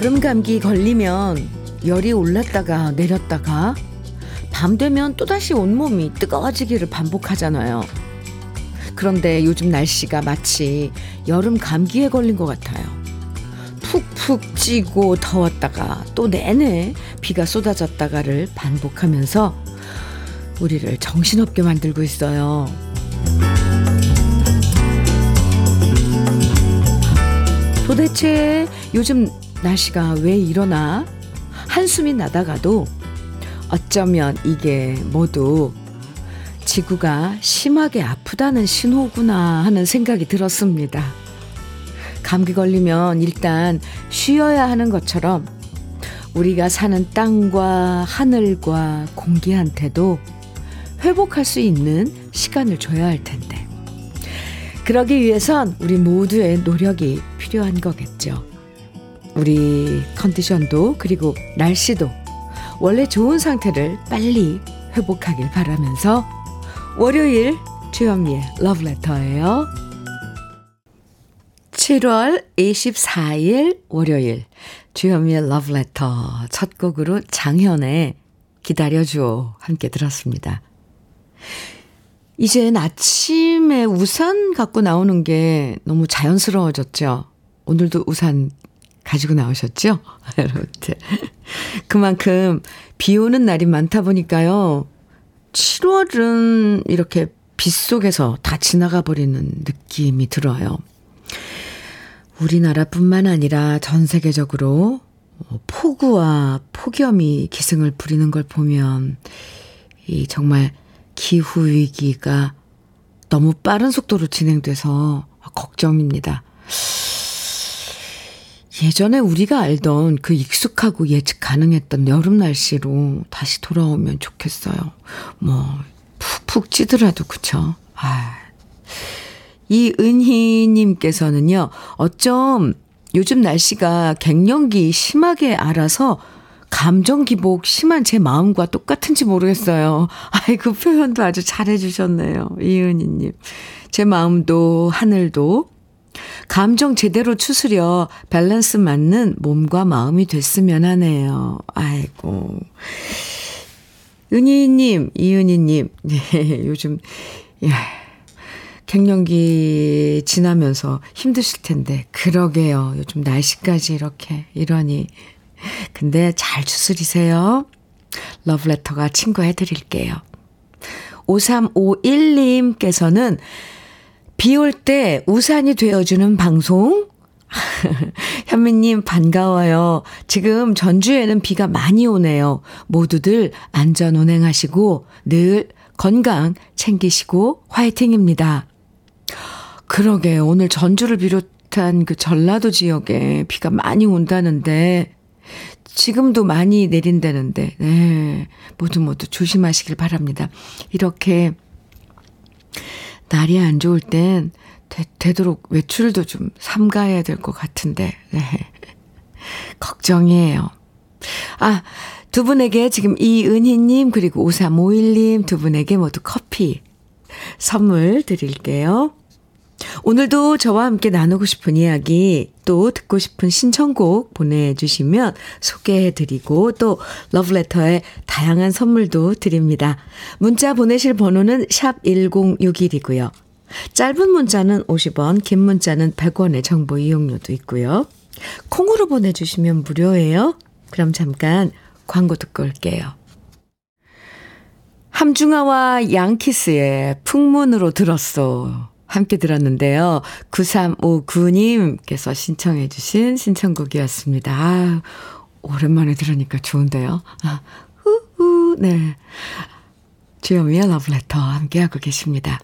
여름 감기 걸리면 열이 올랐다가 내렸다가 밤 되면 또다시 온몸이 뜨거워지기를 반복하잖아요. 그런데 요즘 날씨가 마치 여름 감기에 걸린 것 같아요. 푹푹 찌고 더웠다가 또 내내 비가 쏟아졌다가를 반복하면서 우리를 정신없게 만들고 있어요. 도대체 요즘 날씨가 왜 이러나 한숨이 나다가도 어쩌면 이게 모두 지구가 심하게 아프다는 신호구나 하는 생각이 들었습니다. 감기 걸리면 일단 쉬어야 하는 것처럼 우리가 사는 땅과 하늘과 공기한테도 회복할 수 있는 시간을 줘야 할 텐데. 그러기 위해선 우리 모두의 노력이 필요한 거겠죠. 우리 컨디션도 그리고 날씨도 원래 좋은 상태를 빨리 회복하길 바라면서 월요일 주현미의 러브레터예요. 7월 24일 월요일 주현미의 러브레터 첫 곡으로 장현의 기다려줘 함께 들었습니다. 이젠 아침에 우산 갖고 나오는 게 너무 자연스러워졌죠. 오늘도 우산 가지고 나오셨죠? 여러분들. 그만큼 비 오는 날이 많다 보니까요. 7월은 이렇게 빗속에서 다 지나가 버리는 느낌이 들어요. 우리나라뿐만 아니라 전 세계적으로 폭우와 폭염이 기승을 부리는 걸 보면 이 정말 기후 위기가 너무 빠른 속도로 진행돼서 걱정입니다. 예전에 우리가 알던 그 익숙하고 예측 가능했던 여름 날씨로 다시 돌아오면 좋겠어요. 뭐, 푹푹 찌더라도, 그쵸? 아. 이은희님께서는요, 어쩜 요즘 날씨가 갱년기 심하게 알아서 감정 기복 심한 제 마음과 똑같은지 모르겠어요. 아이, 그 표현도 아주 잘해주셨네요. 이은희님. 제 마음도 하늘도 감정 제대로 추스려 밸런스 맞는 몸과 마음이 됐으면 하네요. 아이고. 은희님, 이은희님, 네, 요즘, 야, 갱년기 지나면서 힘드실 텐데, 그러게요. 요즘 날씨까지 이렇게, 이러니. 근데 잘 추스리세요. 러브레터가 친구해 드릴게요. 5351님께서는 비 올 때 우산이 되어주는 방송? 현미님 반가워요. 지금 전주에는 비가 많이 오네요. 모두들 안전 운행하시고 늘 건강 챙기시고 화이팅입니다. 그러게 오늘 전주를 비롯한 그 전라도 지역에 비가 많이 온다는데 지금도 많이 내린다는데 네, 모두 모두 조심하시길 바랍니다. 이렇게 날이 안 좋을 땐 되, 도록 외출도 좀 삼가해야 될 것 같은데, 네. 걱정이에요. 아, 두 분에게 지금 이은희님, 그리고 5351님 두 분에게 모두 커피 선물 드릴게요. 오늘도 저와 함께 나누고 싶은 이야기, 또 듣고 싶은 신청곡 보내주시면 소개해드리고, 또 러브레터에 다양한 선물도 드립니다. 문자 보내실 번호는 샵 1061이고요. 짧은 문자는 50원, 긴 문자는 100원의 정보 이용료도 있고요. 콩으로 보내주시면 무료예요. 그럼 잠깐 광고 듣고 올게요. 함중아와 양키스의 풍문으로 들었어. 함께 들었는데요. 9359님께서 신청해 주신 신청곡이었습니다. 아, 오랜만에 들으니까 좋은데요. 아, 후후, 네. 주여미의 러브레터 함께하고 계십니다.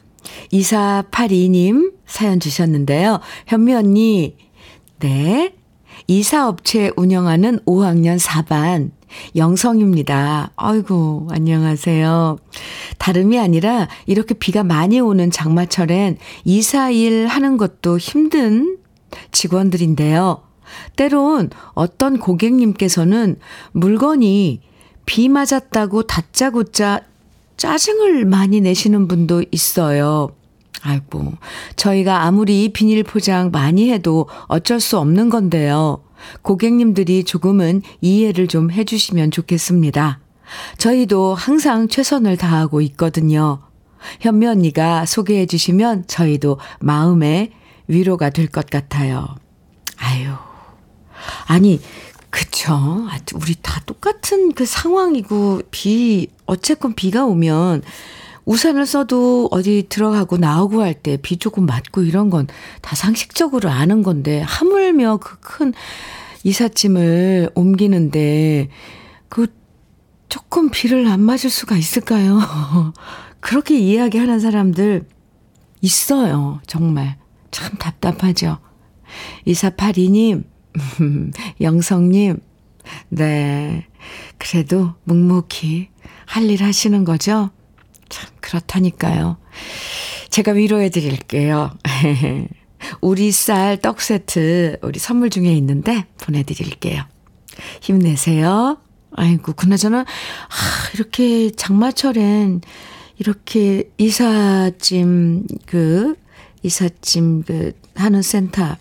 2482님 사연 주셨는데요. 현미 언니, 네. 이사업체 운영하는 5학년 4반 영성입니다. 아이고, 안녕하세요. 다름이 아니라 이렇게 비가 많이 오는 장마철엔 이사일 하는 것도 힘든 직원들인데요. 때론 어떤 고객님께서는 물건이 비 맞았다고 다짜고짜 짜증을 많이 내시는 분도 있어요. 아이고, 저희가 아무리 비닐 포장 많이 해도 어쩔 수 없는 건데요. 고객님들이 조금은 이해를 좀 해주시면 좋겠습니다. 저희도 항상 최선을 다하고 있거든요. 현미 언니가 소개해 주시면 저희도 마음에 위로가 될 것 같아요. 아유. 아니, 그쵸. 아, 우리 다 똑같은 그 상황이고, 비, 어쨌건 비가 오면, 우산을 써도 어디 들어가고 나오고 할 때 비 조금 맞고 이런 건 다 상식적으로 아는 건데, 하물며 그 큰 이삿짐을 옮기는데, 그 조금 비를 안 맞을 수가 있을까요? 그렇게 이야기하는 사람들 있어요. 정말. 참 답답하죠. 2482님, 영성님, 네. 그래도 묵묵히 할 일 하시는 거죠? 참, 그렇다니까요. 제가 위로해 드릴게요. 우리 쌀 떡 세트, 우리 선물 중에 있는데 보내드릴게요. 힘내세요. 아이고, 그나저나, 아, 이렇게 장마철엔 이렇게 이삿짐, 그, 이삿짐, 그, 하는 센터,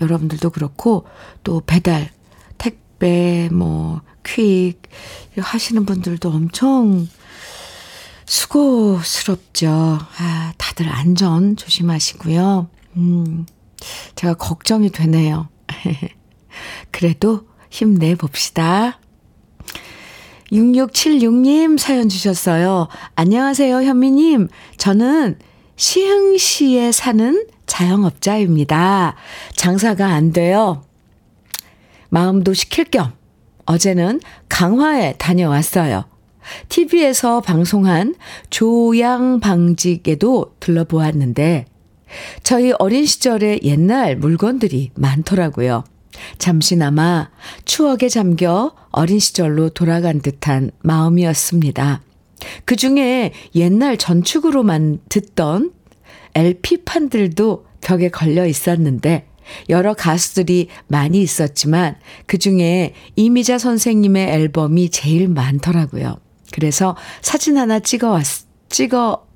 여러분들도 그렇고, 또 배달, 택배, 뭐, 퀵, 하시는 분들도 엄청 수고스럽죠. 아, 다들 안전 조심하시고요. 음, 제가 걱정이 되네요. 그래도 힘내봅시다. 6676님 사연 주셨어요. 안녕하세요, 현미님. 저는 시흥시에 사는 자영업자입니다. 장사가 안 돼요. 마음도 시킬 겸 어제는 강화에 다녀왔어요. TV에서 방송한 조양방직에도 들러보았는데 저희 어린 시절의 옛날 물건들이 많더라고요. 잠시나마 추억에 잠겨 어린 시절로 돌아간 듯한 마음이었습니다. 그 중에 옛날 전축으로만 듣던 LP판들도 벽에 걸려 있었는데 여러 가수들이 많이 있었지만 그 중에 이미자 선생님의 앨범이 제일 많더라고요. 그래서 사진 하나 찍어 왔, 찍어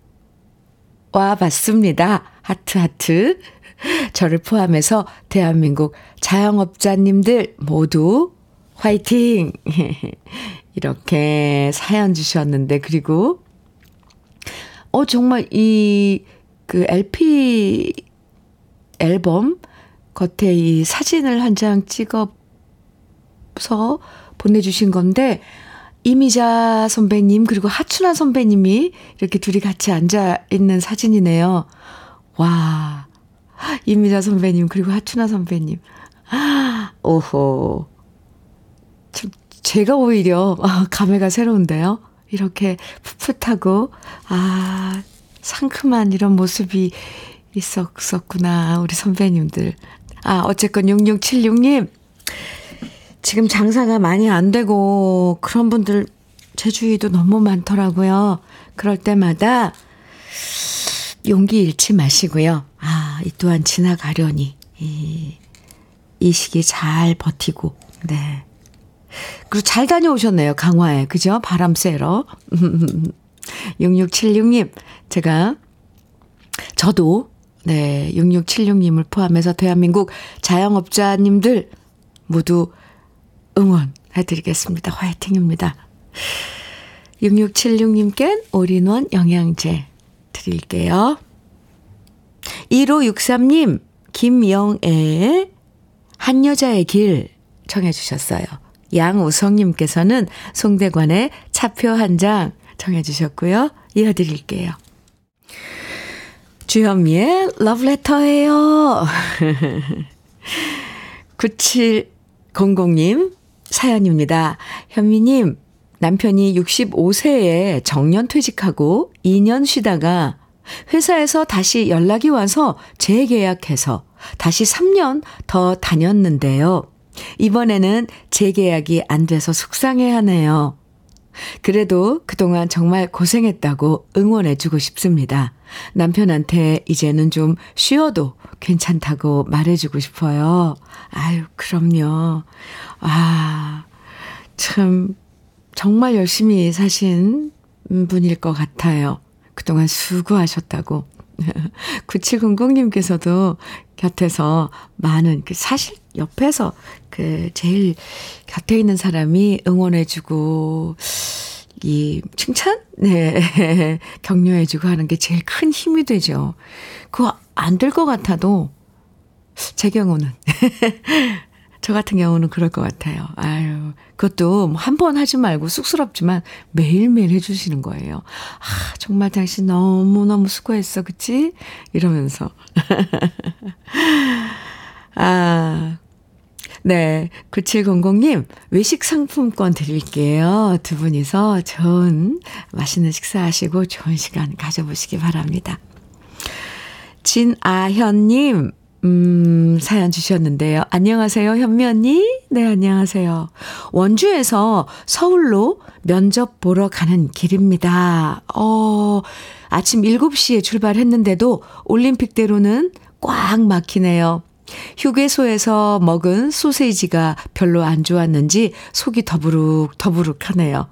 와 봤습니다. 하트, 하트. 저를 포함해서 대한민국 자영업자님들 모두 화이팅! 이렇게 사연 주셨는데, 그리고, 어, 정말 이, 그 LP 앨범 겉에 이 사진을 한 장 찍어서 보내주신 건데, 이미자 선배님, 그리고 하춘아 선배님이 이렇게 둘이 같이 앉아 있는 사진이네요. 와, 이미자 선배님, 그리고 하춘아 선배님. 오호. 참, 제가 오히려 감회가 새로운데요. 이렇게 풋풋하고, 아, 상큼한 이런 모습이 있었었구나. 우리 선배님들. 아, 어쨌건 6676님. 지금 장사가 많이 안 되고 그런 분들 제 주위도 너무 많더라고요. 그럴 때마다 용기 잃지 마시고요. 아, 이 또한 지나가려니. 이, 이 시기 잘 버티고, 네. 그리고 잘 다녀오셨네요, 강화에. 그죠? 바람 쐬러. 6676님, 제가, 저도, 네, 6676님을 포함해서 대한민국 자영업자님들 모두 응원해드리겠습니다. 화이팅입니다. 6676님께 올인원 영양제 드릴게요. 1563님, 김영애의 한 여자의 길 청해 주셨어요. 양우성님께서는 송대관의 차표 한 장 청해 주셨고요. 이어드릴게요. 주현미의 러브레터예요. 9700님 사연입니다. 현미님, 남편이 65세에 정년 퇴직하고 2년 쉬다가 회사에서 다시 연락이 와서 재계약해서 다시 3년 더 다녔는데요. 이번에는 재계약이 안 돼서 속상해 하네요. 그래도 그동안 정말 고생했다고 응원해주고 싶습니다. 남편한테 이제는 좀 쉬어도 괜찮다고 말해주고 싶어요. 아유, 그럼요. 아, 참, 정말 열심히 사신 분일 것 같아요. 그동안 수고하셨다고. 9700님께서도 곁에서 많은, 그 사실 옆에서 그 제일 곁에 있는 사람이 응원해주고, 이 칭찬? 네. 격려해주고 하는 게 제일 큰 힘이 되죠. 그거 안 될 것 같아도, 제 경우는. 저 같은 경우는 그럴 것 같아요. 아유, 그것도 뭐 한번 하지 말고 쑥스럽지만 매일매일 해주시는 거예요. 아, 정말 당신 너무너무 수고했어. 그치? 이러면서. 아, 네. 9700님, 외식 상품권 드릴게요. 두 분이서 좋은, 맛있는 식사하시고 좋은 시간 가져보시기 바랍니다. 진아현님, 음, 사연 주셨는데요. 안녕하세요, 현미 언니. 네, 안녕하세요. 원주에서 서울로 면접 보러 가는 길입니다. 어, 아침 7시에 출발했는데도 올림픽대로는 꽉 막히네요. 휴게소에서 먹은 소세지가 별로 안 좋았는지 속이 더부룩 더부룩 하네요.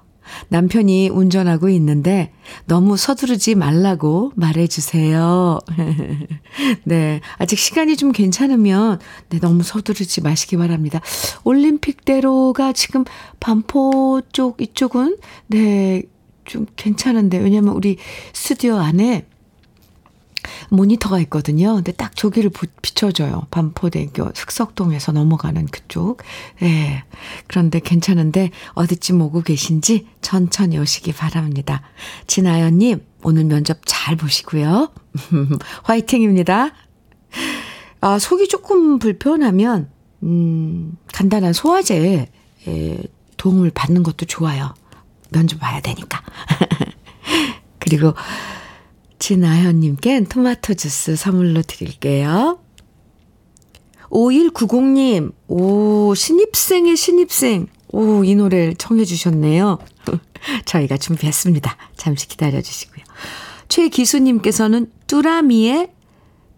남편이 운전하고 있는데 너무 서두르지 말라고 말해주세요. 네. 아직 시간이 좀 괜찮으면, 네, 너무 서두르지 마시기 바랍니다. 올림픽대로가 지금 반포 쪽, 이쪽은, 네, 좀 괜찮은데, 왜냐면 우리 스튜디오 안에 모니터가 있거든요. 근데 딱 저기를 비춰줘요. 반포대교 흑석동에서 넘어가는 그쪽. 예. 네. 그런데 괜찮은데 어디쯤 오고 계신지 천천히 오시기 바랍니다. 진아연님, 오늘 면접 잘 보시고요. 화이팅입니다. 아, 속이 조금 불편하면, 음, 간단한 소화제에 도움을 받는 것도 좋아요. 면접 봐야 되니까. 그리고 진아현님께 토마토 주스 선물로 드릴게요. 5190님, 오, 신입생의 신입생. 오, 이 노래를 청해 주셨네요. 저희가 준비했습니다. 잠시 기다려 주시고요. 최기수님께서는 뚜라미의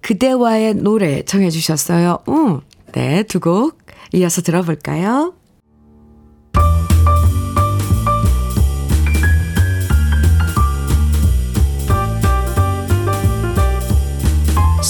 그대와의 노래 청해 주셨어요. 응, 네, 두 곡 이어서 들어볼까요?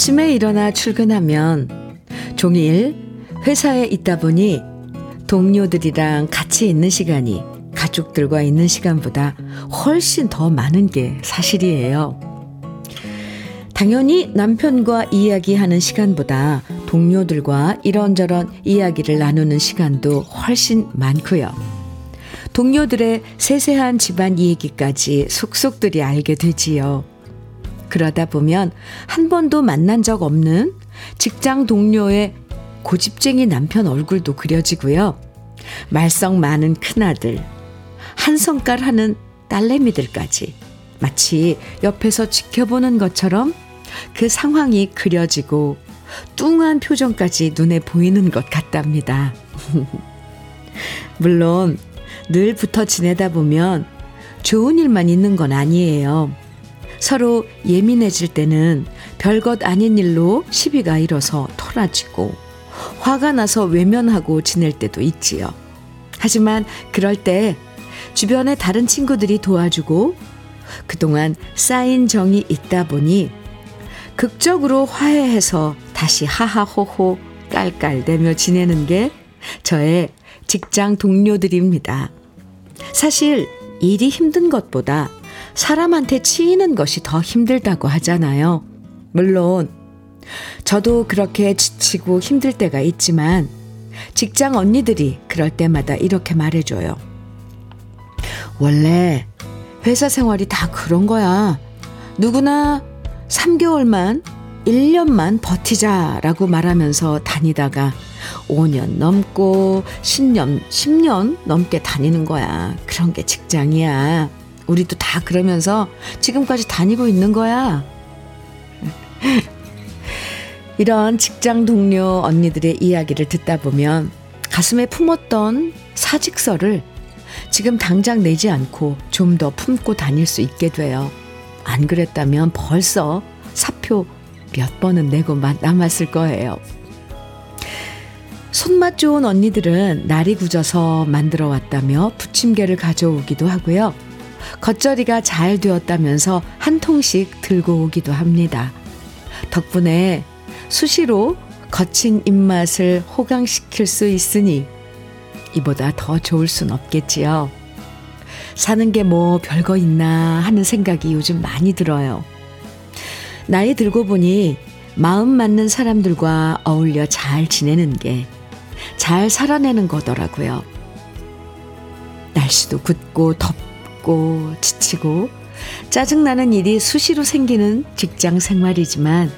아침에 일어나 출근하면 종일 회사에 있다 보니 동료들이랑 같이 있는 시간이 가족들과 있는 시간보다 훨씬 더 많은 게 사실이에요. 당연히 남편과 이야기하는 시간보다 동료들과 이런저런 이야기를 나누는 시간도 훨씬 많고요. 동료들의 세세한 집안 얘기까지 속속들이 알게 되지요. 그러다 보면 한 번도 만난 적 없는 직장 동료의 고집쟁이 남편 얼굴도 그려지고요. 말썽 많은 큰아들, 한 성깔 하는 딸내미들까지 마치 옆에서 지켜보는 것처럼 그 상황이 그려지고 뚱한 표정까지 눈에 보이는 것 같답니다. 물론 늘 붙어 지내다 보면 좋은 일만 있는 건 아니에요. 서로 예민해질 때는 별것 아닌 일로 시비가 일어서 토라지고 화가 나서 외면하고 지낼 때도 있지요. 하지만 그럴 때 주변에 다른 친구들이 도와주고 그동안 쌓인 정이 있다 보니 극적으로 화해해서 다시 하하호호 깔깔대며 지내는 게 저의 직장 동료들입니다. 사실 일이 힘든 것보다 사람한테 치이는 것이 더 힘들다고 하잖아요. 물론, 저도 그렇게 지치고 힘들 때가 있지만, 직장 언니들이 그럴 때마다 이렇게 말해줘요. 원래 회사 생활이 다 그런 거야. 누구나 3개월만, 1년만 버티자라고 말하면서 다니다가 5년 넘고 10년, 10년 넘게 다니는 거야. 그런 게 직장이야. 우리도 다 그러면서 지금까지 다니고 있는 거야. 이런 직장 동료 언니들의 이야기를 듣다 보면 가슴에 품었던 사직서를 지금 당장 내지 않고 좀 더 품고 다닐 수 있게 돼요. 안 그랬다면 벌써 사표 몇 번은 내고 남았을 거예요. 손맛 좋은 언니들은 날이 굳어서 만들어 왔다며 부침개를 가져오기도 하고요. 겉절이가 잘 되었다면서 한 통씩 들고 오기도 합니다. 덕분에 수시로 거친 입맛을 호강시킬 수 있으니 이보다 더 좋을 순 없겠지요. 사는 게 뭐 별거 있나 하는 생각이 요즘 많이 들어요. 나이 들고 보니 마음 맞는 사람들과 어울려 잘 지내는 게 잘 살아내는 거더라고요. 날씨도 굳고 덥고 지치고 짜증나는 일이 수시로 생기는 직장 생활이지만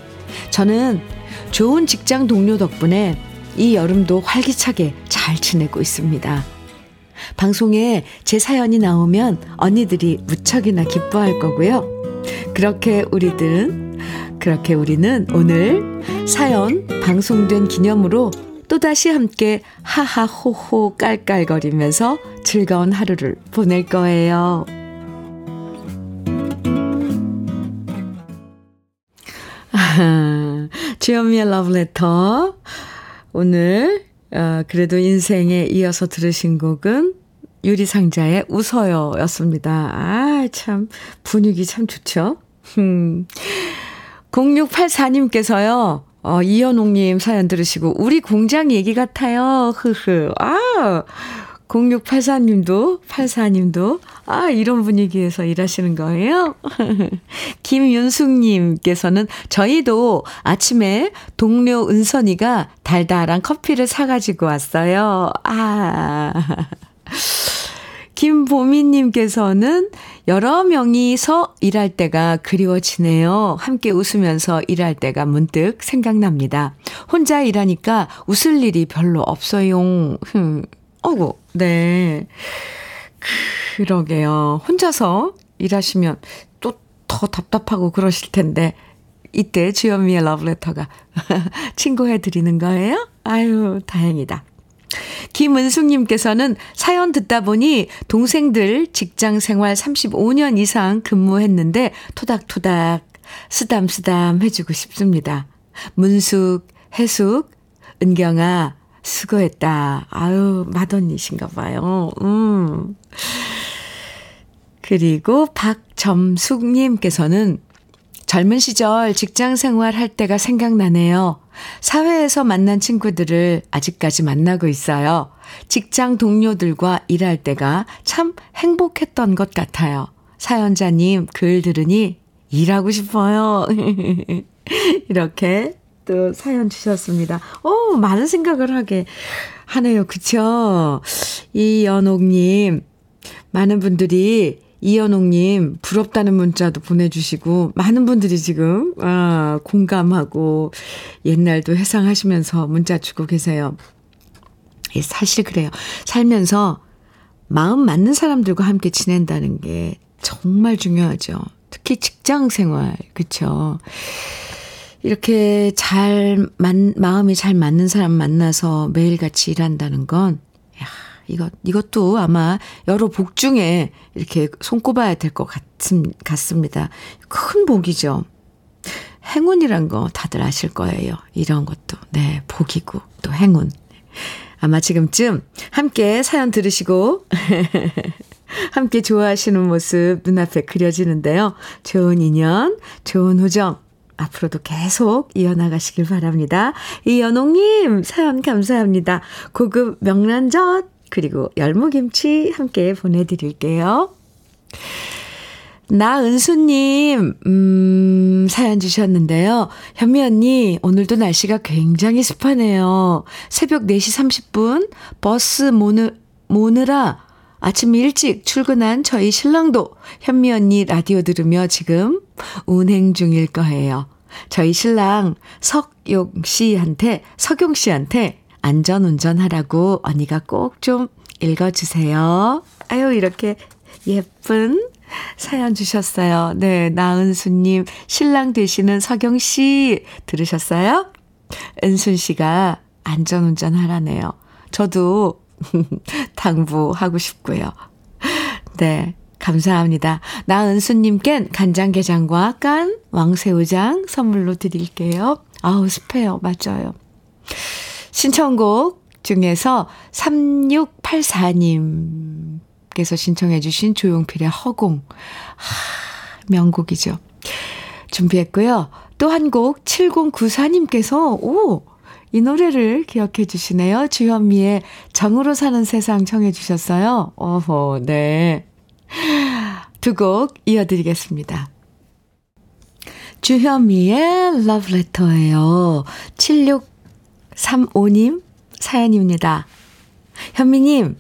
저는 좋은 직장 동료 덕분에 이 여름도 활기차게 잘 지내고 있습니다. 방송에 제 사연이 나오면 언니들이 무척이나 기뻐할 거고요. 그렇게 우리들은, 그렇게 우리는 오늘 사연 방송된 기념으로 또다시 함께 하하호호 깔깔거리면서 즐거운 하루를 보낼 거예요. 주현미의 러브레터. 오늘, 어, 그래도 인생에 이어서 들으신 곡은 유리상자의 웃어요 였습니다. 아, 참, 분위기 참 좋죠? 음. 0684님께서요, 어, 이현옥님 사연 들으시고, 우리 공장 얘기 같아요. 흐흐. 아, 0684님도, 84님도, 아, 이런 분위기에서 일하시는 거예요? 김윤숙님께서는 저희도 아침에 동료 은선이가 달달한 커피를 사가지고 왔어요. 아. 김보미님께서는 여러 명이서 일할 때가 그리워지네요. 함께 웃으면서 일할 때가 문득 생각납니다. 혼자 일하니까 웃을 일이 별로 없어요. 흠. 어구, 네. 그러게요. 혼자서 일하시면 또 더 답답하고 그러실 텐데, 이때 주현미의 러브레터가 친구해 드리는 거예요? 아유, 다행이다. 김은숙님께서는 사연 듣다 보니 동생들 직장 생활 35년 이상 근무했는데 토닥토닥 쓰담쓰담 해주고 싶습니다. 문숙, 해숙, 은경아, 수고했다. 아유, 맏언니신가 봐요. 음. 그리고 박점숙님께서는 젊은 시절 직장 생활 할 때가 생각나네요. 사회에서 만난 친구들을 아직까지 만나고 있어요. 직장 동료들과 일할 때가 참 행복했던 것 같아요. 사연자님 글 들으니 일하고 싶어요. 이렇게 또 사연 주셨습니다. 오, 많은 생각을 하게 하네요. 그쵸? 이연옥님, 많은 분들이 이연옥님, 부럽다는 문자도 보내주시고, 많은 분들이 지금, 아, 공감하고, 옛날도 회상하시면서 문자 주고 계세요. 사실 그래요. 살면서 마음 맞는 사람들과 함께 지낸다는 게 정말 중요하죠. 특히 직장 생활, 그쵸. 이렇게 잘, 만, 마음이 잘 맞는 사람 만나서 매일같이 일한다는 건, 야, 이것, 이것도 아마 여러 복 중에 이렇게 손꼽아야 될 것 같습니다. 큰 복이죠. 행운이란 거 다들 아실 거예요. 이런 것도. 네, 복이고, 또 행운. 아마 지금쯤 함께 사연 들으시고, 함께 좋아하시는 모습 눈앞에 그려지는데요. 좋은 인연, 좋은 우정, 앞으로도 계속 이어나가시길 바랍니다. 이연옥님, 사연 감사합니다. 고급 명란젓, 그리고 열무김치 함께 보내드릴게요. 나은수님, 음, 사연 주셨는데요. 현미 언니, 오늘도 날씨가 굉장히 습하네요. 새벽 4시 30분 버스 모느, 모느라 아침 일찍 출근한 저희 신랑도 현미 언니 라디오 들으며 지금 운행 중일 거예요. 저희 신랑 석용 씨한테, 석용 씨한테 안전 운전하라고 언니가 꼭 좀 읽어주세요. 아유, 이렇게 예쁜 사연 주셨어요. 네, 나은수님, 신랑 되시는 석영 씨, 들으셨어요? 은순 씨가 안전 운전 하라네요. 저도 당부하고 싶고요. 네. 감사합니다. 나은수님껜 간장게장과 깐 왕새우장 선물로 드릴게요. 아우, 습해요. 맞아요. 신청곡 중에서 3684님께서 신청해 주신 조용필의 허공. 하, 명곡이죠. 준비했고요. 또 한 곡 7094님께서, 오! 이 노래를 기억해 주시네요. 주현미의 정으로 사는 세상 청해 주셨어요. 어허, 네. 두 곡 이어드리겠습니다. 주현미의 러브레터예요. 7635님 사연입니다. 현미님,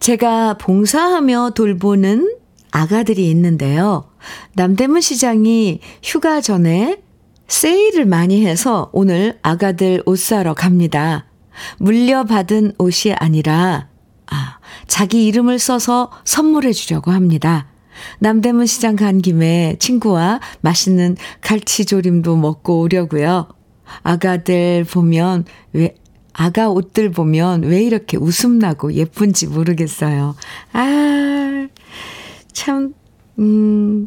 제가 봉사하며 돌보는 아가들이 있는데요. 남대문 시장이 휴가 전에 세일을 많이 해서 오늘 아가들 옷 사러 갑니다. 물려받은 옷이 아니라, 아, 자기 이름을 써서 선물해 주려고 합니다. 남대문 시장 간 김에 친구와 맛있는 갈치조림도 먹고 오려고요. 아가들 보면 왜 아가 옷들 보면 왜 이렇게 웃음 나고 예쁜지 모르겠어요. 아, 참 음,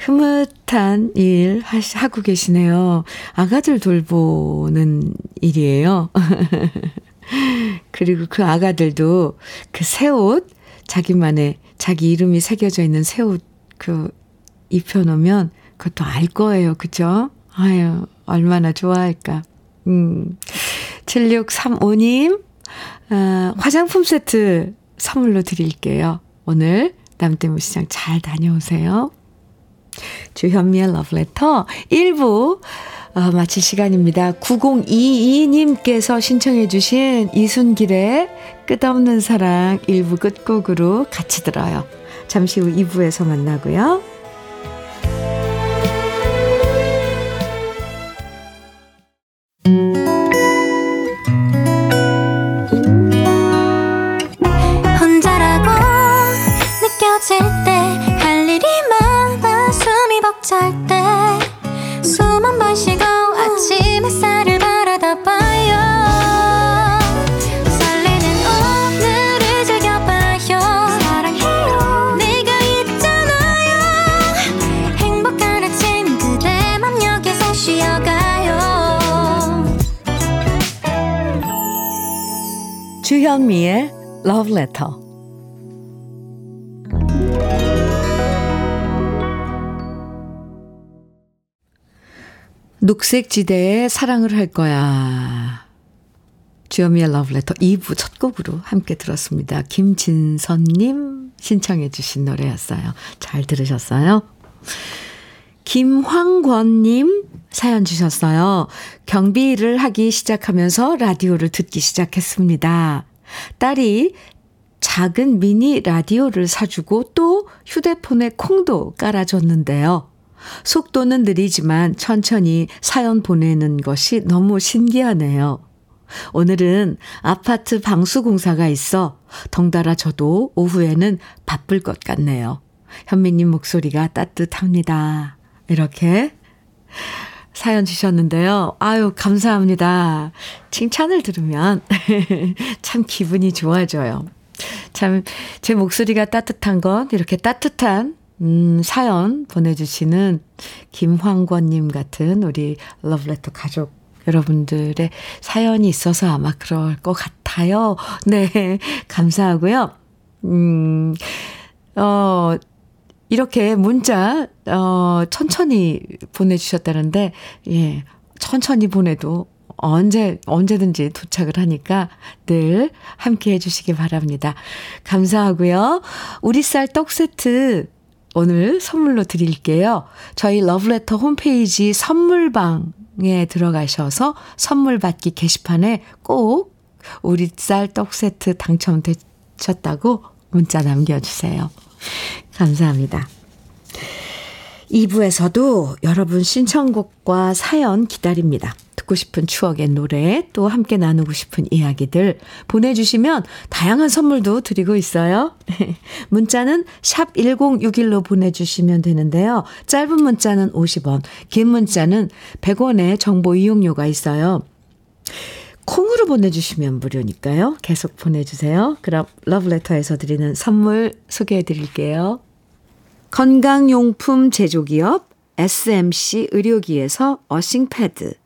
흐뭇한 일 하고 계시네요. 아가들 돌보는 일이에요. 그리고 그 아가들도 그 새 옷, 자기만의, 자기 이름이 새겨져 있는 새 옷, 그, 입혀놓으면 그것도 알 거예요. 그죠? 아유, 얼마나 좋아할까. 음, 7635님, 아, 화장품 세트 선물로 드릴게요. 오늘 남대문 시장 잘 다녀오세요. 주현미의 러브레터 1부 어, 마칠 시간입니다. 9022님께서 신청해 주신 이순길의 끝없는 사랑 1부 끝곡으로 같이 들어요. 잠시 후 2부에서 만나고요. Love Letter. 녹색 지대에 사랑을 할 거야. Love Letter 2부 첫 곡으로 함께 들었습니다. 김진선님 신청해 주신 노래였어요. 잘 들으셨어요? 김황권님 사연 주셨어요. 경비 일을 하기 시작하면서 라디오를 듣기 시작했습니다. 딸이 작은 미니 라디오를 사주고 또 휴대폰에 콩도 깔아줬는데요. 속도는 느리지만 천천히 사연 보내는 것이 너무 신기하네요. 오늘은 아파트 방수 공사가 있어 덩달아 저도 오후에는 바쁠 것 같네요. 현미님 목소리가 따뜻합니다. 이렇게 사연 주셨는데요. 아유, 감사합니다. 칭찬을 들으면 참 기분이 좋아져요. 참, 제 목소리가 따뜻한 건 이렇게 따뜻한, 음, 사연 보내주시는 김황권님 같은 우리 러브레터 가족 여러분들의 사연이 있어서 아마 그럴 것 같아요. 네, 감사하고요. 음, 어, 이렇게 문자, 어, 천천히 보내주셨다는데, 예, 천천히 보내도 언제, 언제든지 도착을 하니까 늘 함께 해주시기 바랍니다. 감사하고요. 우리 쌀 떡 세트 오늘 선물로 드릴게요. 저희 러브레터 홈페이지 선물방에 들어가셔서 선물 받기 게시판에 꼭 우리 쌀 떡 세트 당첨되셨다고 문자 남겨주세요. 감사합니다. 2부에서도 여러분 신청곡과 사연 기다립니다. 듣고 싶은 추억의 노래, 또 함께 나누고 싶은 이야기들 보내주시면 다양한 선물도 드리고 있어요. 문자는 샵 1061로 보내주시면 되는데요. 짧은 문자는 50원, 긴 문자는 100원의 정보 이용료가 있어요. 콩으로 보내주시면 무료니까요. 계속 보내주세요. 그럼 러브레터에서 드리는 선물 소개해 드릴게요. 건강용품 제조기업 SMC 의료기에서 어싱패드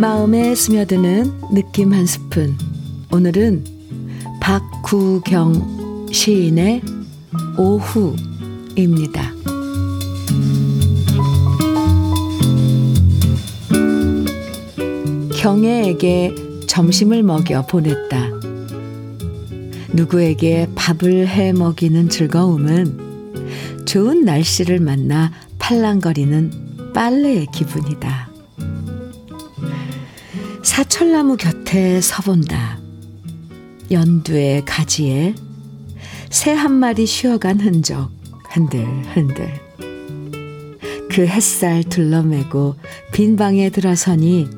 마음에 스며드는 느낌 한 스푼. 오늘은 박구경 시인의 오후입니다. 경애에게 점심을 먹여 보냈다. 누구에게 밥을 해 먹이는 즐거움은 좋은 날씨를 만나 팔랑거리는 빨래의 기분이다. 사철나무 곁에 서본다. 연두의 가지에 새 한 마리 쉬어간 흔적 흔들흔들. 그 햇살 둘러매고 빈 방에 들어서니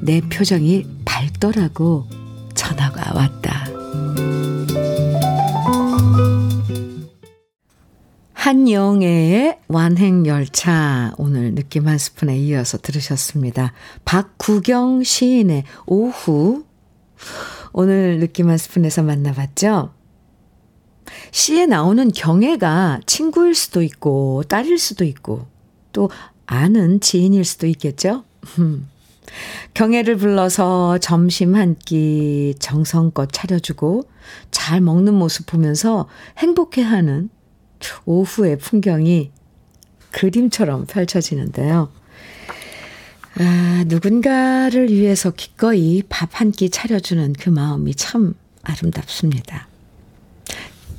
내 표정이 밝더라고 전화가 왔다. 한영애의 완행열차 오늘 느낌 한 스푼에 이어서 들으셨습니다. 박구경 시인의 오후 오늘 느낌 한 스푼에서 만나봤죠. 시에 나오는 경애가 친구일 수도 있고 딸일 수도 있고 또 아는 지인일 수도 있겠죠. 경애를 불러서 점심 한 끼 정성껏 차려주고 잘 먹는 모습 보면서 행복해하는 오후의 풍경이 그림처럼 펼쳐지는데요. 아, 누군가를 위해서 기꺼이 밥 한 끼 차려주는 그 마음이 참 아름답습니다.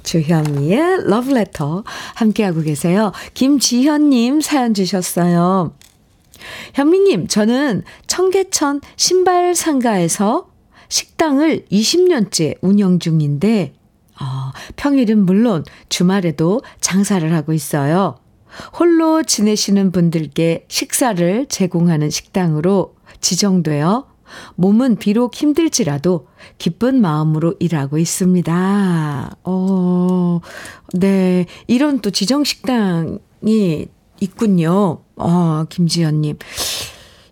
주현미의 러브레터 함께하고 계세요. 김지현님 사연 주셨어요. 현미님, 저는 청계천 신발 상가에서 식당을 20년째 운영 중인데 어, 평일은 물론 주말에도 장사를 하고 있어요. 홀로 지내시는 분들께 식사를 제공하는 식당으로 지정되어 몸은 비록 힘들지라도 기쁜 마음으로 일하고 있습니다. 어, 네. 이런 또 지정 식당이 있군요. 어, 김지연님.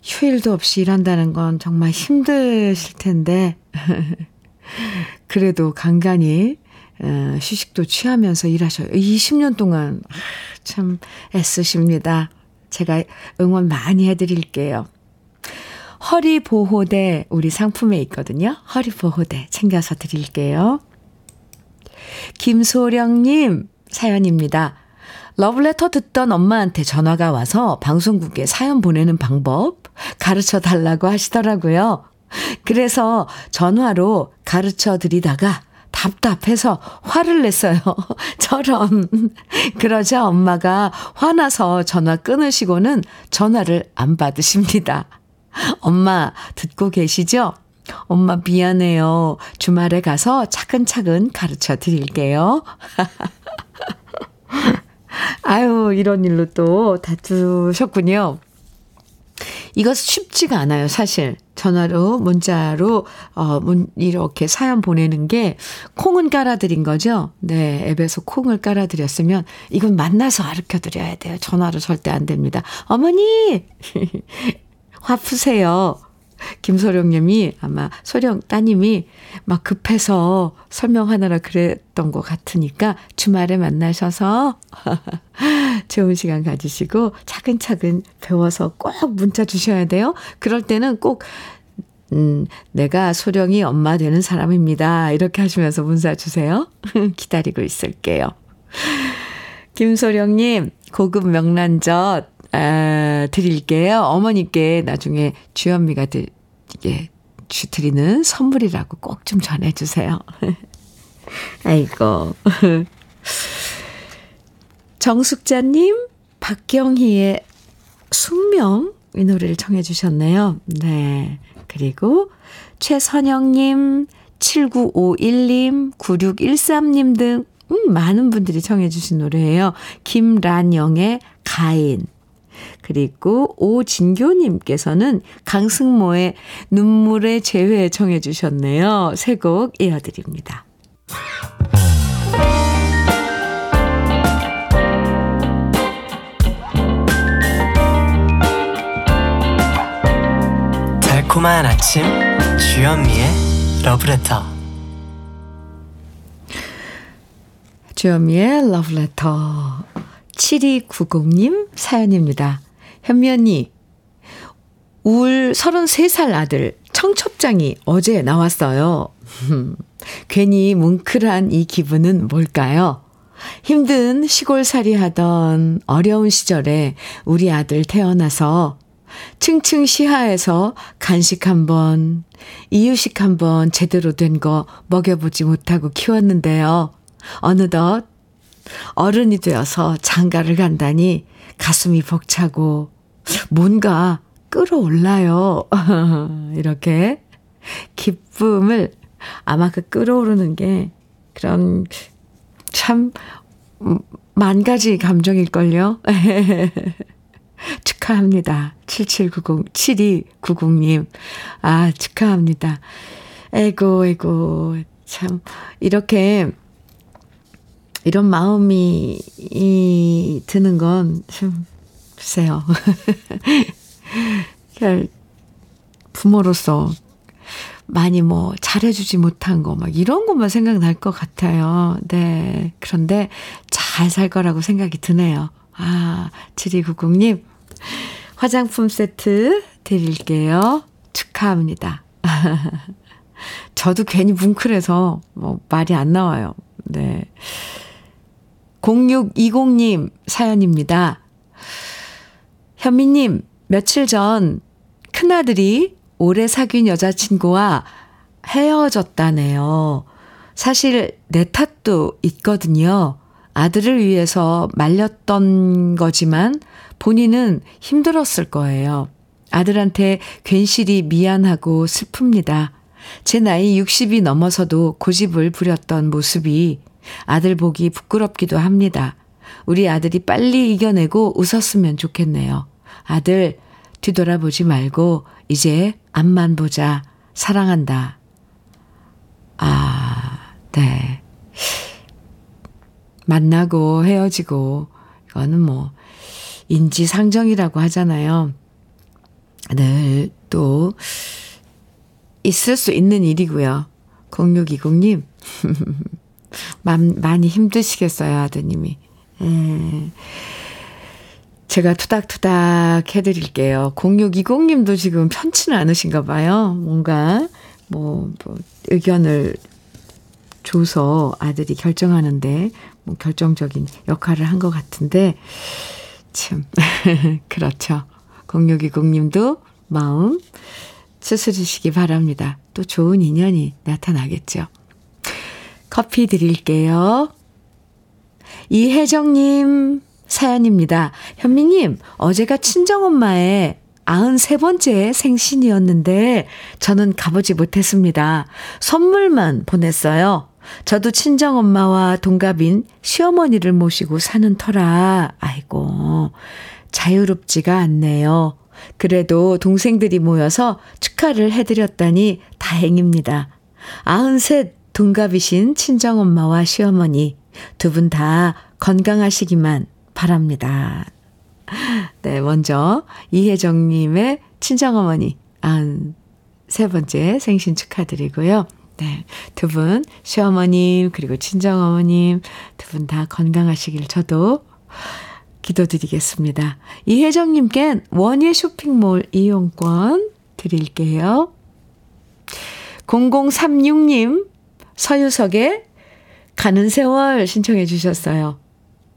휴일도 없이 일한다는 건 정말 힘드실 텐데. 그래도 간간히 어, 휴식도 취하면서 일하셔요. 20년 동안 참 애쓰십니다. 제가 응원 많이 해드릴게요. 허리 보호대 우리 상품에 있거든요. 허리 보호대 챙겨서 드릴게요. 김소령님 사연입니다. 러브레터 듣던 엄마한테 전화가 와서 방송국에 사연 보내는 방법 가르쳐 달라고 하시더라고요. 그래서 전화로 가르쳐 드리다가 답답해서 화를 냈어요. 저런. 그러자 엄마가 화나서 전화 끊으시고는 전화를 안 받으십니다. 엄마 듣고 계시죠? 엄마 미안해요. 주말에 가서 차근차근 가르쳐 드릴게요. 아유, 이런 일로 또 다투셨군요. 이것 쉽지가 않아요, 사실. 전화로, 문자로, 어, 문, 이렇게 사연 보내는 게 콩은 깔아드린 거죠? 네, 앱에서 콩을 깔아드렸으면 이건 만나서 가르쳐 드려야 돼요. 전화로 절대 안 됩니다. 어머니! 화 푸세요. 김소령 님이 아마 소령 따님이 막 급해서 설명하느라 그랬던 것 같으니까 주말에 만나셔서 좋은 시간 가지시고 차근차근 배워서 꼭 문자 주셔야 돼요. 그럴 때는 꼭 음, 내가 소령이 엄마 되는 사람입니다. 이렇게 하시면서 문자 주세요. 기다리고 있을게요. 김소령님, 고급 명란젓 아, 드릴게요. 어머니께 나중에 주현미가 드, 예, 주 드리는 선물이라고 꼭 좀 전해주세요. 아이고. 정숙자님, 박경희의 숙명, 이 노래를 청해 주셨네요. 네. 그리고 최선영님, 7951님, 9613님 등, 음, 많은 분들이 청해 주신 노래예요. 김란영의 가인. 그리고 오진교님께서는 강승모의 눈물의 재회 청해 주셨네요. 새 곡 이어드립니다. 달콤한 아침 주현미의 러브레터 주현미의 러브레터 7290님 사연입니다. 현미 언니, 울 33살 아들 청첩장이 어제 나왔어요. 괜히 뭉클한 이 기분은 뭘까요? 힘든 시골살이 하던 어려운 시절에 우리 아들 태어나서 층층 시하에서 간식 한 번, 이유식 한 번 제대로 된 거 먹여보지 못하고 키웠는데요. 어느덧 어른이 되어서 장가를 간다니 가슴이 벅차고 뭔가 끌어올라요. 이렇게 기쁨을 아마 그 끌어오르는 게 그런 참 만 가지 감정일걸요. 축하합니다. 7790, 7290님. 아, 축하합니다. 에고, 에고. 참, 이렇게 이런 마음이 이, 드는 건 좀, 글쎄요. 부모로서 많이 뭐 잘해주지 못한 거 막 이런 것만 생각날 것 같아요. 네. 그런데 잘 살 거라고 생각이 드네요. 아, 7290님. 화장품 세트 드릴게요. 축하합니다. 저도 괜히 뭉클해서 뭐 말이 안 나와요. 네. 0620님 사연입니다. 현미님, 며칠 전 큰아들이 오래 사귄 여자친구와 헤어졌다네요. 사실 내 탓도 있거든요. 아들을 위해서 말렸던 거지만 본인은 힘들었을 거예요. 아들한테 괜시리 미안하고 슬픕니다. 제 나이 60이 넘어서도 고집을 부렸던 모습이 아들 보기 부끄럽기도 합니다. 우리 아들이 빨리 이겨내고 웃었으면 좋겠네요. 아들, 뒤돌아보지 말고 이제 앞만 보자. 사랑한다. 아, 네. 만나고 헤어지고, 이거는 뭐, 인지상정이라고 하잖아요. 늘 또, 있을 수 있는 일이고요. 0620님. 많이 힘드시겠어요, 아드님이. 음. 제가 투닥투닥 해드릴게요. 0620님도 지금 편치는 않으신가 봐요. 뭔가, 뭐, 뭐, 의견을 줘서 아들이 결정하는데 뭐 결정적인 역할을 한 것 같은데 참 그렇죠. 0620님도 마음 추스리시기 바랍니다. 또 좋은 인연이 나타나겠죠. 커피 드릴게요. 이혜정님 사연입니다. 현미님, 어제가 친정엄마의 93번째 생신이었는데 저는 가보지 못했습니다. 선물만 보냈어요. 저도 친정엄마와 동갑인 시어머니를 모시고 사는 터라, 아이고, 자유롭지가 않네요. 그래도 동생들이 모여서 축하를 해드렸다니 다행입니다. 93 동갑이신 친정엄마와 시어머니 두 분 다 건강하시기만 바랍니다. 네, 먼저 이혜정님의 친정어머니 안 세 번째 생신 축하드리고요. 네, 두 분, 시어머님, 그리고 친정어머님, 두 분 다 건강하시길 저도 기도드리겠습니다. 이혜정님껜 원예 쇼핑몰 이용권 드릴게요. 0036님, 서유석의 가는 세월 신청해 주셨어요.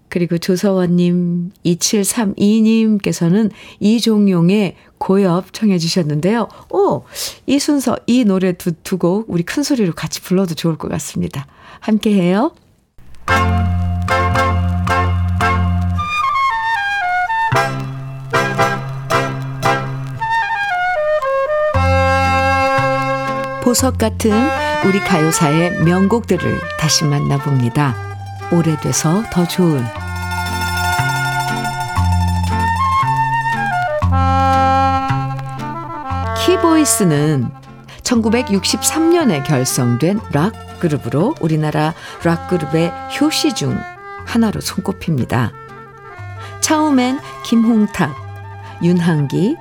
그리고 조서원님, 2732님께서는 이종용의 고엽 청해 주셨는데요. 오! 이 순서, 이 노래 두, 두 곡 우리 큰 소리로 같이 불러도 좋을 것 같습니다. 함께 해요. 보석 같은 우리 가요사의 명곡들을 다시 만나봅니다. 오래돼서 더 좋은 키보이스는 1963년에 결성된 락 그룹으로 우리나라 락 그룹의 효시 중 하나로 손꼽힙니다. 처음엔 김홍탁, 윤한기,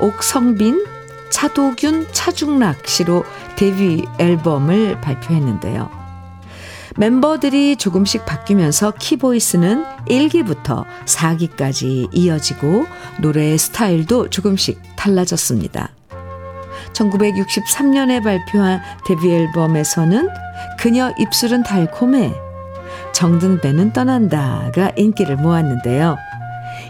옥성빈, 차도균, 차중락 씨로 데뷔 앨범을 발표했는데요. 멤버들이 조금씩 바뀌면서 키보이스는 1기부터 4기까지 이어지고 노래의 스타일도 조금씩 달라졌습니다. 1963년에 발표한 데뷔 앨범에서는 그녀 입술은 달콤해 정든 배는 떠난다가 인기를 모았는데요.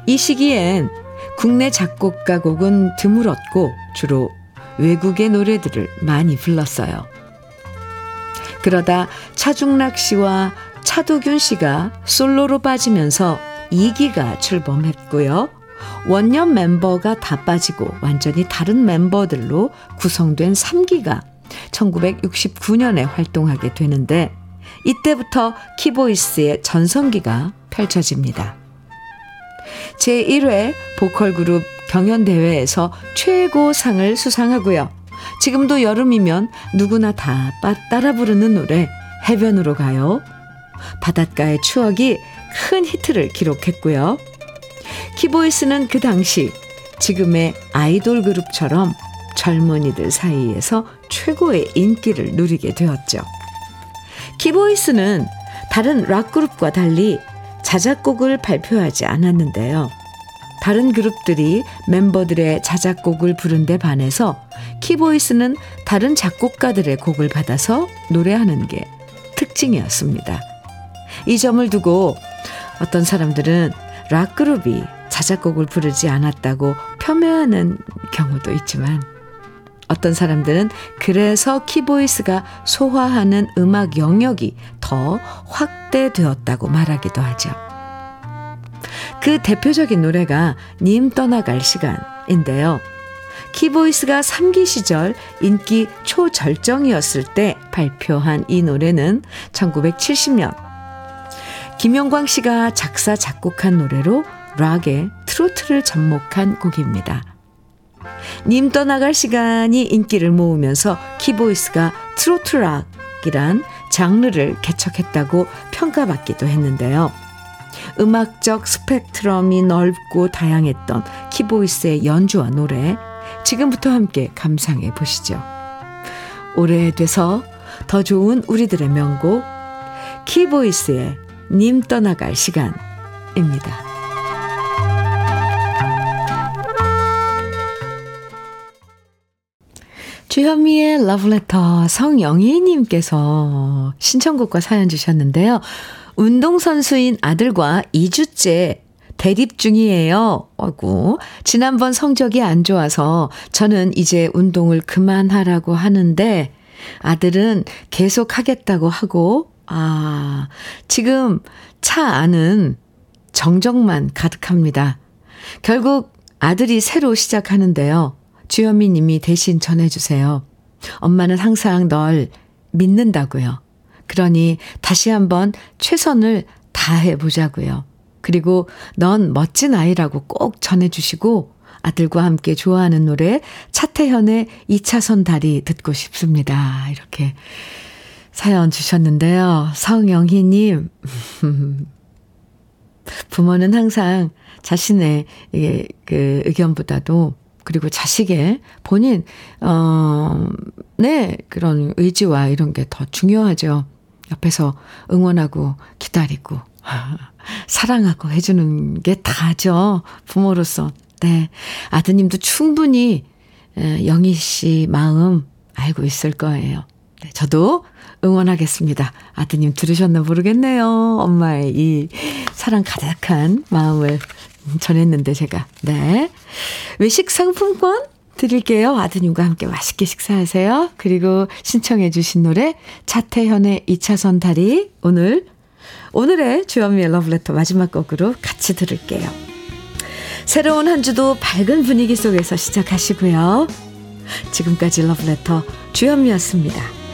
이 시기엔 국내 작곡가 곡은 드물었고 주로 외국의 노래들을 많이 불렀어요. 그러다 차중락 씨와 차도균 씨가 솔로로 빠지면서 2기가 출범했고요. 원년 멤버가 다 빠지고 완전히 다른 멤버들로 구성된 3기가 1969년에 활동하게 되는데 이때부터 키보이스의 전성기가 펼쳐집니다. 제1회 보컬 그룹 경연대회에서 최고상을 수상하고요. 지금도 여름이면 누구나 다 따라 부르는 노래 해변으로 가요. 바닷가의 추억이 큰 히트를 기록했고요. 키보이스는 그 당시 지금의 아이돌 그룹처럼 젊은이들 사이에서 최고의 인기를 누리게 되었죠. 키보이스는 다른 락그룹과 달리 자작곡을 발표하지 않았는데요. 다른 그룹들이 멤버들의 자작곡을 부른 데 반해서 키보이스는 다른 작곡가들의 곡을 받아서 노래하는 게 특징이었습니다. 이 점을 두고 어떤 사람들은 락그룹이 자작곡을 부르지 않았다고 폄훼하는 경우도 있지만 어떤 사람들은 그래서 키보이스가 소화하는 음악 영역이 더 확대되었다고 말하기도 하죠. 그 대표적인 노래가 님 떠나갈 시간인데요. 키보이스가 3기 시절 인기 초절정이었을 때 발표한 이 노래는 1970년 김영광 씨가 작사 작곡한 노래로 락에 트로트를 접목한 곡입니다. 님 떠나갈 시간이 인기를 모으면서 키보이스가 트로트 락이란 장르를 개척했다고 평가받기도 했는데요. 음악적 스펙트럼이 넓고 다양했던 키보이스의 연주와 노래, 지금부터 함께 감상해 보시죠. 오래돼서 더 좋은 우리들의 명곡, 키보이스의 님 떠나갈 시간입니다. 주현미의 러브레터 성영희님께서 신청곡과 사연 주셨는데요. 운동선수인 아들과 2주째 대립 중이에요. 하고 지난번 성적이 안 좋아서 저는 이제 운동을 그만하라고 하는데 아들은 계속 하겠다고 하고 아, 지금 차 안은 정적만 가득합니다. 결국 아들이 새로 시작하는데요. 주현미 님이 대신 전해주세요. 엄마는 항상 널 믿는다고요. 그러니 다시 한번 최선을 다해 보자고요. 그리고 넌 멋진 아이라고 꼭 전해주시고 아들과 함께 좋아하는 노래 차태현의 2차선 다리 듣고 싶습니다. 이렇게 사연 주셨는데요. 성영희님. 부모는 항상 자신의 그 의견보다도 그리고 자식의 본인, 어, 네, 그런 의지와 이런 게 더 중요하죠. 옆에서 응원하고 기다리고, 사랑하고 해주는 게 다죠. 부모로서. 네. 아드님도 충분히 영희 씨 마음 알고 있을 거예요. 네, 저도 응원하겠습니다. 아드님 들으셨나 모르겠네요. 엄마의 이 사랑 가득한 마음을 전했는데 제가. 네. 외식 상품권 드릴게요. 아드님과 함께 맛있게 식사하세요. 그리고 신청해 주신 노래 차태현의 2차선 다리 오늘 오늘의 주현미의 러브레터 마지막 곡으로 같이 들을게요. 새로운 한 주도 밝은 분위기 속에서 시작하시고요. 지금까지 러브레터 주현미였습니다.